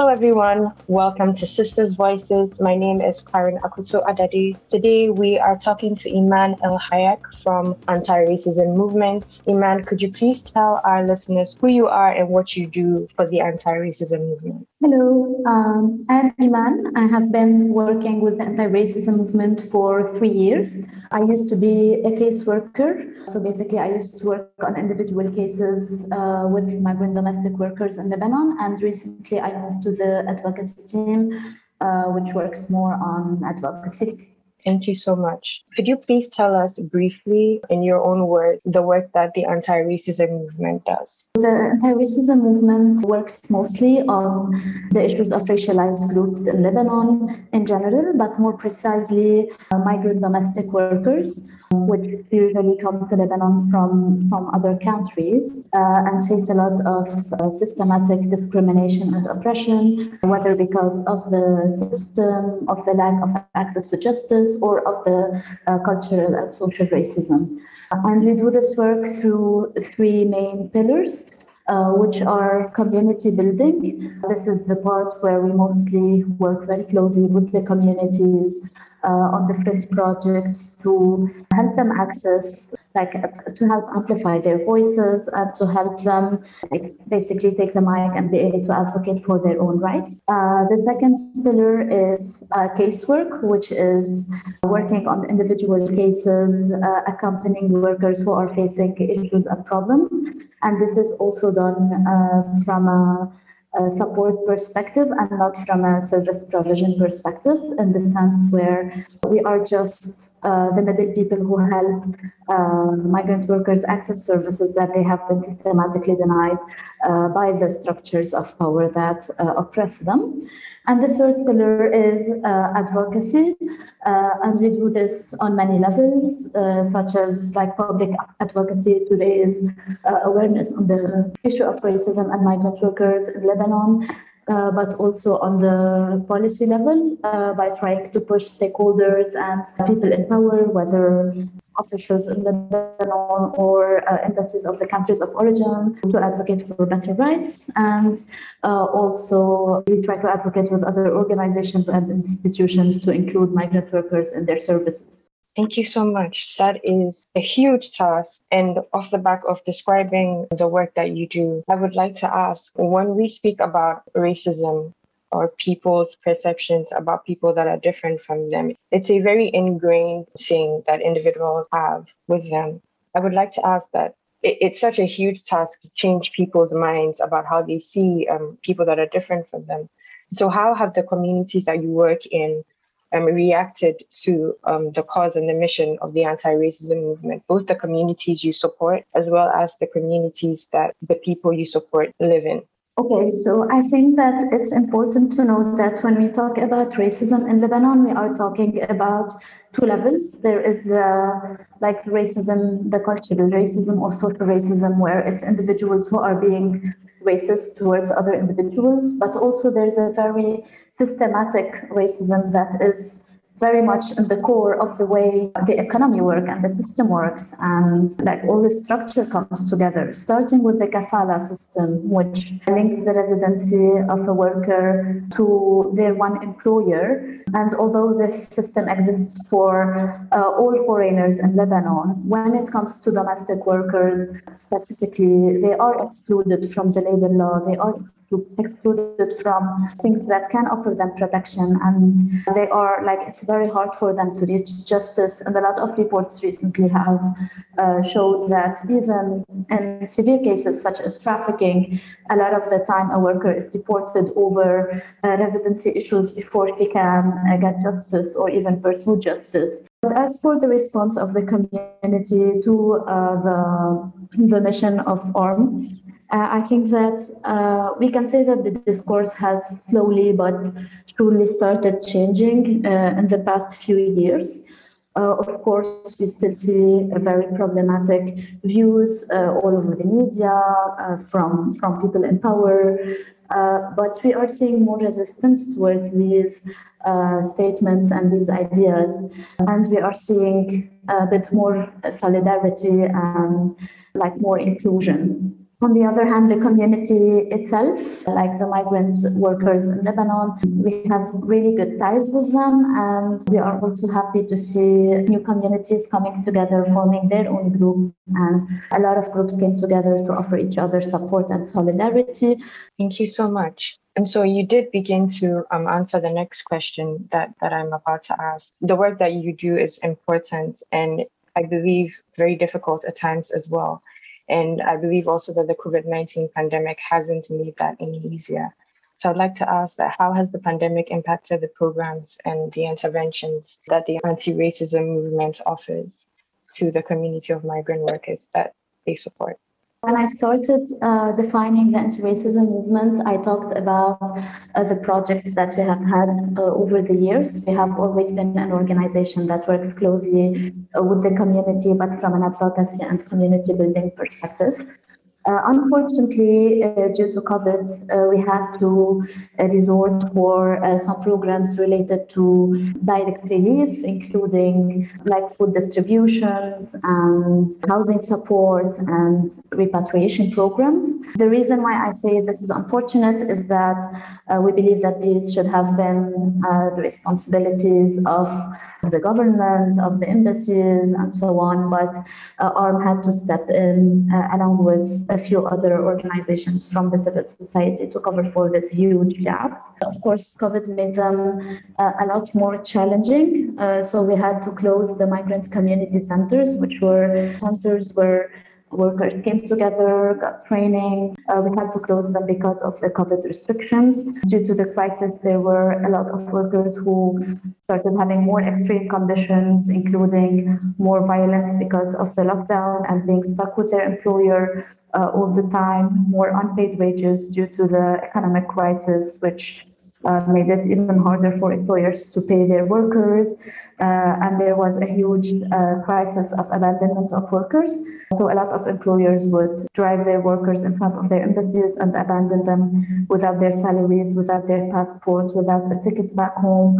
Hello, everyone. Welcome to Sisters Voices. My name is Karen Akuto Adadi. Today, we are talking to Imane El Hayek from Anti Racism Movement. Imane, could you please tell our listeners who you are and what you do for the anti racism movement? Hello, um, I'm Imane. I have been working with the anti racism movement for three years. I used to be a caseworker. So basically, I used to work on individual cases uh, with migrant domestic workers in Lebanon. And recently, I moved to the advocacy team, uh, which works more on advocacy. Thank you so much. Could you please tell us briefly, in your own words, the work that the anti racism movement does? The anti racism movement works mostly on the issues of racialized groups in Lebanon in general, but more precisely, uh, migrant domestic workers which usually come to Lebanon from, from other countries uh, and face a lot of uh, systematic discrimination and oppression, whether because of the system, of the lack of access to justice, or of the uh, cultural and social racism. And we do this work through three main pillars. Uh, which are community building. This is the part where we mostly work very closely with the communities on different projects to help them access, like to help amplify their voices and to help them like, basically take the mic and be able to advocate for their own rights. Uh, the second pillar is uh, casework, which is working on individual cases, uh, accompanying workers who are facing issues and problems. And this is also done uh, from a support perspective and not from a service provision perspective in the sense where we are just uh, the middle people who help uh, migrant workers access services that they have been systematically denied uh, by the structures of power that uh, oppress them. And the third pillar is uh, advocacy. And we do this on many levels, such as like public advocacy to raise awareness on the issue of racism and migrant workers in Lebanon, uh, but also on the policy level uh, by trying to push stakeholders and people in power, whether officials in Lebanon or uh, embassies of the countries of origin to advocate for better rights. And uh, also, we try to advocate with other organizations and institutions to include migrant workers in their services. Thank you so much. That is a huge task. And off the back of describing the work that you do, I would like to ask when we speak about racism, or people's perceptions about people that are different from them. It's a very ingrained thing that individuals have with them. I would like to ask that it's such a huge task to change people's minds about how they see um, people that are different from them. So, how have the communities that you work in um, reacted to um, the cause and the mission of the anti racism movement, both the communities you support as well as the communities that the people you support live in? Okay, so I think that it's important to note that when we talk about racism in Lebanon, we are talking about two levels. There is the like racism, the cultural racism or social racism, where it's individuals who are being racist towards other individuals, but also there's a very systematic racism that is very much in the core of the way the economy works and the system works. And like all the structure comes together starting with the kafala system which links the residency of a worker to their one employer. And although this system exists for uh, all foreigners in lebanon when it comes to domestic workers specifically they are excluded from the labor law. They are exclu- excluded from things that can offer them protection. And they are like it's very hard for them to reach justice. And a lot of reports recently have uh, showed that even in severe cases such as trafficking, a lot of the time a worker is deported over uh, residency issues before he can uh, get justice or even pursue justice. But as for the response of the community to uh, the, the mission of ARM, uh, I think that uh, we can say that the discourse has slowly but surely started changing uh, in the past few years. Uh, of course, we still see very problematic views uh, all over the media uh, from, from people in power, but we are seeing more resistance towards these statements and these ideas, and we are seeing a bit more solidarity and like more inclusion. On the other hand, the community itself, like the migrant workers in Lebanon, we have really good ties with them. And we are also happy to see new communities coming together, forming their own groups. And a lot of groups came together to offer each other support and solidarity. Thank you so much. And so you did begin to um, answer the next question that, that I'm about to ask. The work that you do is important and I believe very difficult at times as well. And I believe also that the COVID 19 pandemic hasn't made that any easier. So I'd like to ask that how has the pandemic impacted the programs and the interventions that the anti-racism movement offers to the community of migrant workers that they support? When I started uh, defining the anti-racism movement, I talked about uh, the projects that we have had uh, over the years. We have always been an organization that works closely uh, with the community, but from an advocacy and community building perspective. Uh, unfortunately, uh, due to COVID, uh, we had to uh, resort for uh, some programs related to direct relief, including like food distribution and housing support and repatriation programs. The reason why I say this is unfortunate is that uh, we believe that these should have been the responsibilities of the government, of the embassies, and so on. But ARM had to step in along with a few other organizations from the civil society to cover for this huge gap. Of course, COVID made them uh, a lot more challenging. Uh, so we had to close the migrant community centers, which were centers where workers came together, got training. Uh, we had to close them because of the COVID restrictions. Due to the crisis, there were a lot of workers who started having more extreme conditions, including more violence because of the lockdown and being stuck with their employer uh, all the time, more unpaid wages due to the economic crisis, which uh, made it even harder for employers to pay their workers. Uh, and there was a huge uh, crisis of abandonment of workers. So a lot of employers would drive their workers in front of their embassies and abandon them without their salaries, without their passports, without the tickets back home.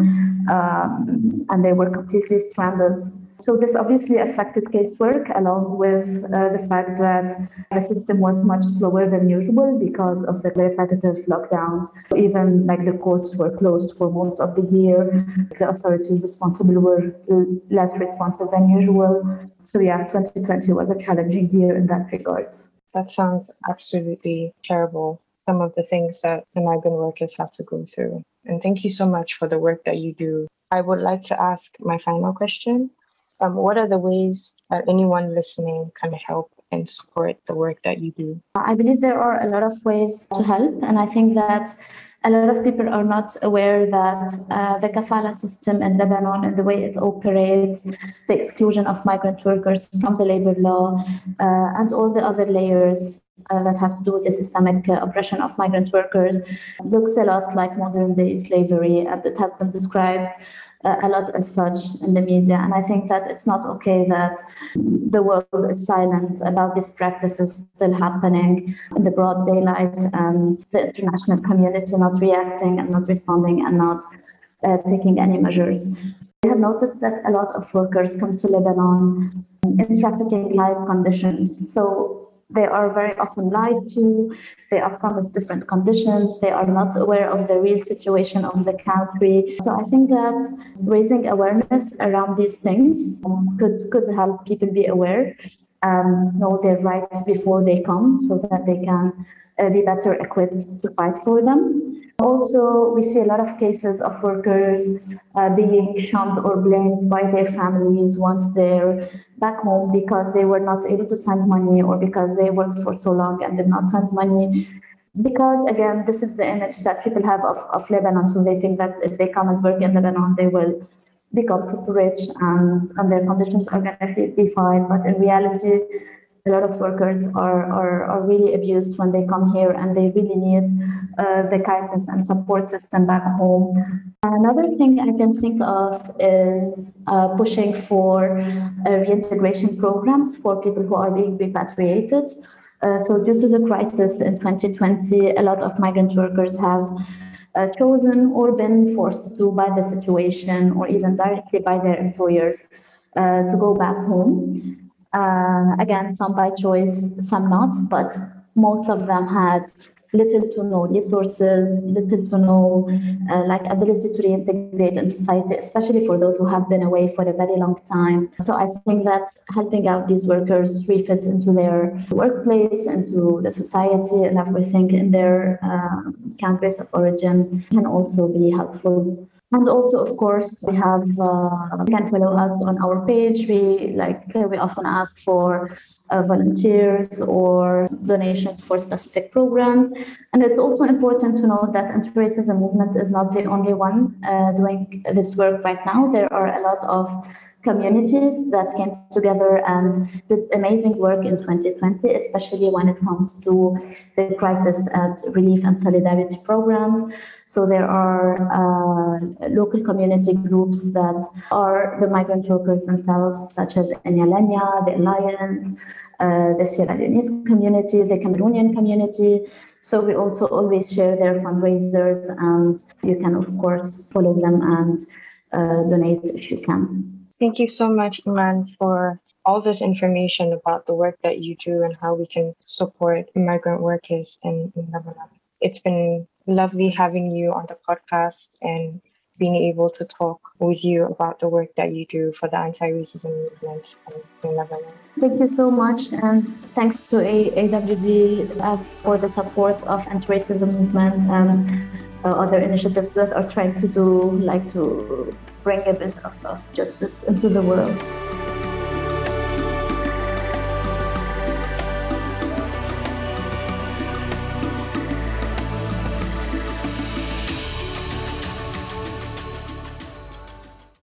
Um, and they were completely stranded so this obviously affected casework along with uh, the fact that the system was much slower than usual because of the repetitive lockdowns. Even like the courts were closed for most of the year. The authorities responsible were less responsive than usual. So yeah, 2020 was a challenging year in that regard. That sounds absolutely terrible. Some of the things that the migrant workers have to go through. And thank you so much for the work that you do. I would like to ask my final question um, what are the ways that anyone listening can help and support the work that you do? I believe there are a lot of ways to help, and I think that a lot of people are not aware that uh, the kafala system in Lebanon and the way it operates, the exclusion of migrant workers from the labor law, uh, and all the other layers uh, that have to do with the systemic uh, oppression of migrant workers looks a lot like modern day slavery, and it has been described a lot as such in the media. And I think that it's not okay that the world is silent about these practices still happening in the broad daylight and the international community not reacting and not responding and not uh, taking any measures. We have noticed that a lot of workers come to Lebanon in trafficking like conditions. So they are very often lied to. They are promised different conditions. They are not aware of the real situation of the country. So I think that raising awareness around these things could could help people be aware and know their rights before they come, so that they can uh, be better equipped to fight for them. Also, we see a lot of cases of workers uh, being shunned or blamed by their families once they're back home because they were not able to send money or because they worked for so long and did not send money. Because again, this is the image that people have of, of Lebanon. So they think that if they come and work in Lebanon, they will become super rich and, and their conditions are going to be fine. But in reality, a lot of workers are, are, are really abused when they come here and they really need uh, the kindness and support system back home. Another thing I can think of is uh, pushing for uh, reintegration programs for people who are being repatriated. Uh, so due to the crisis in 2020, a lot of migrant workers have uh, chosen or been forced to by the situation or even directly by their employers uh, to go back home. Uh, again, some by choice, some not, but most of them had little to no resources, little to no uh, like ability to reintegrate in society, especially for those who have been away for a very long time. So I think that helping out these workers refit into their workplace, into the society and everything in their uh, countries of origin can also be helpful. And also, of course, we have uh, can follow us on our page. We like uh, we often ask for uh, volunteers or donations for specific programs. And it's also important to know that anti-racism movement is not the only one uh, doing this work right now. There are a lot of communities that came together and did amazing work in 2020, especially when it comes to the crisis at relief and solidarity programs. So there are uh, local community groups that are the migrant workers themselves, such as Egna Legna, the Alliance, uh, the Sierra Leone's community, the Cameroonian community. So we also always share their fundraisers, and you can of course follow them and uh, donate if you can. Thank you so much, Imane, for all this information about the work that you do and how we can support migrant workers in, in Lebanon. It's been lovely having you on the podcast and being able to talk with you about the work that you do for the anti-racism movement in Lebanon. Thank you so much, and thanks to AWD for the support of anti-racism movement and uh, other initiatives that are trying to do, like to bring a bit of, of justice into the world.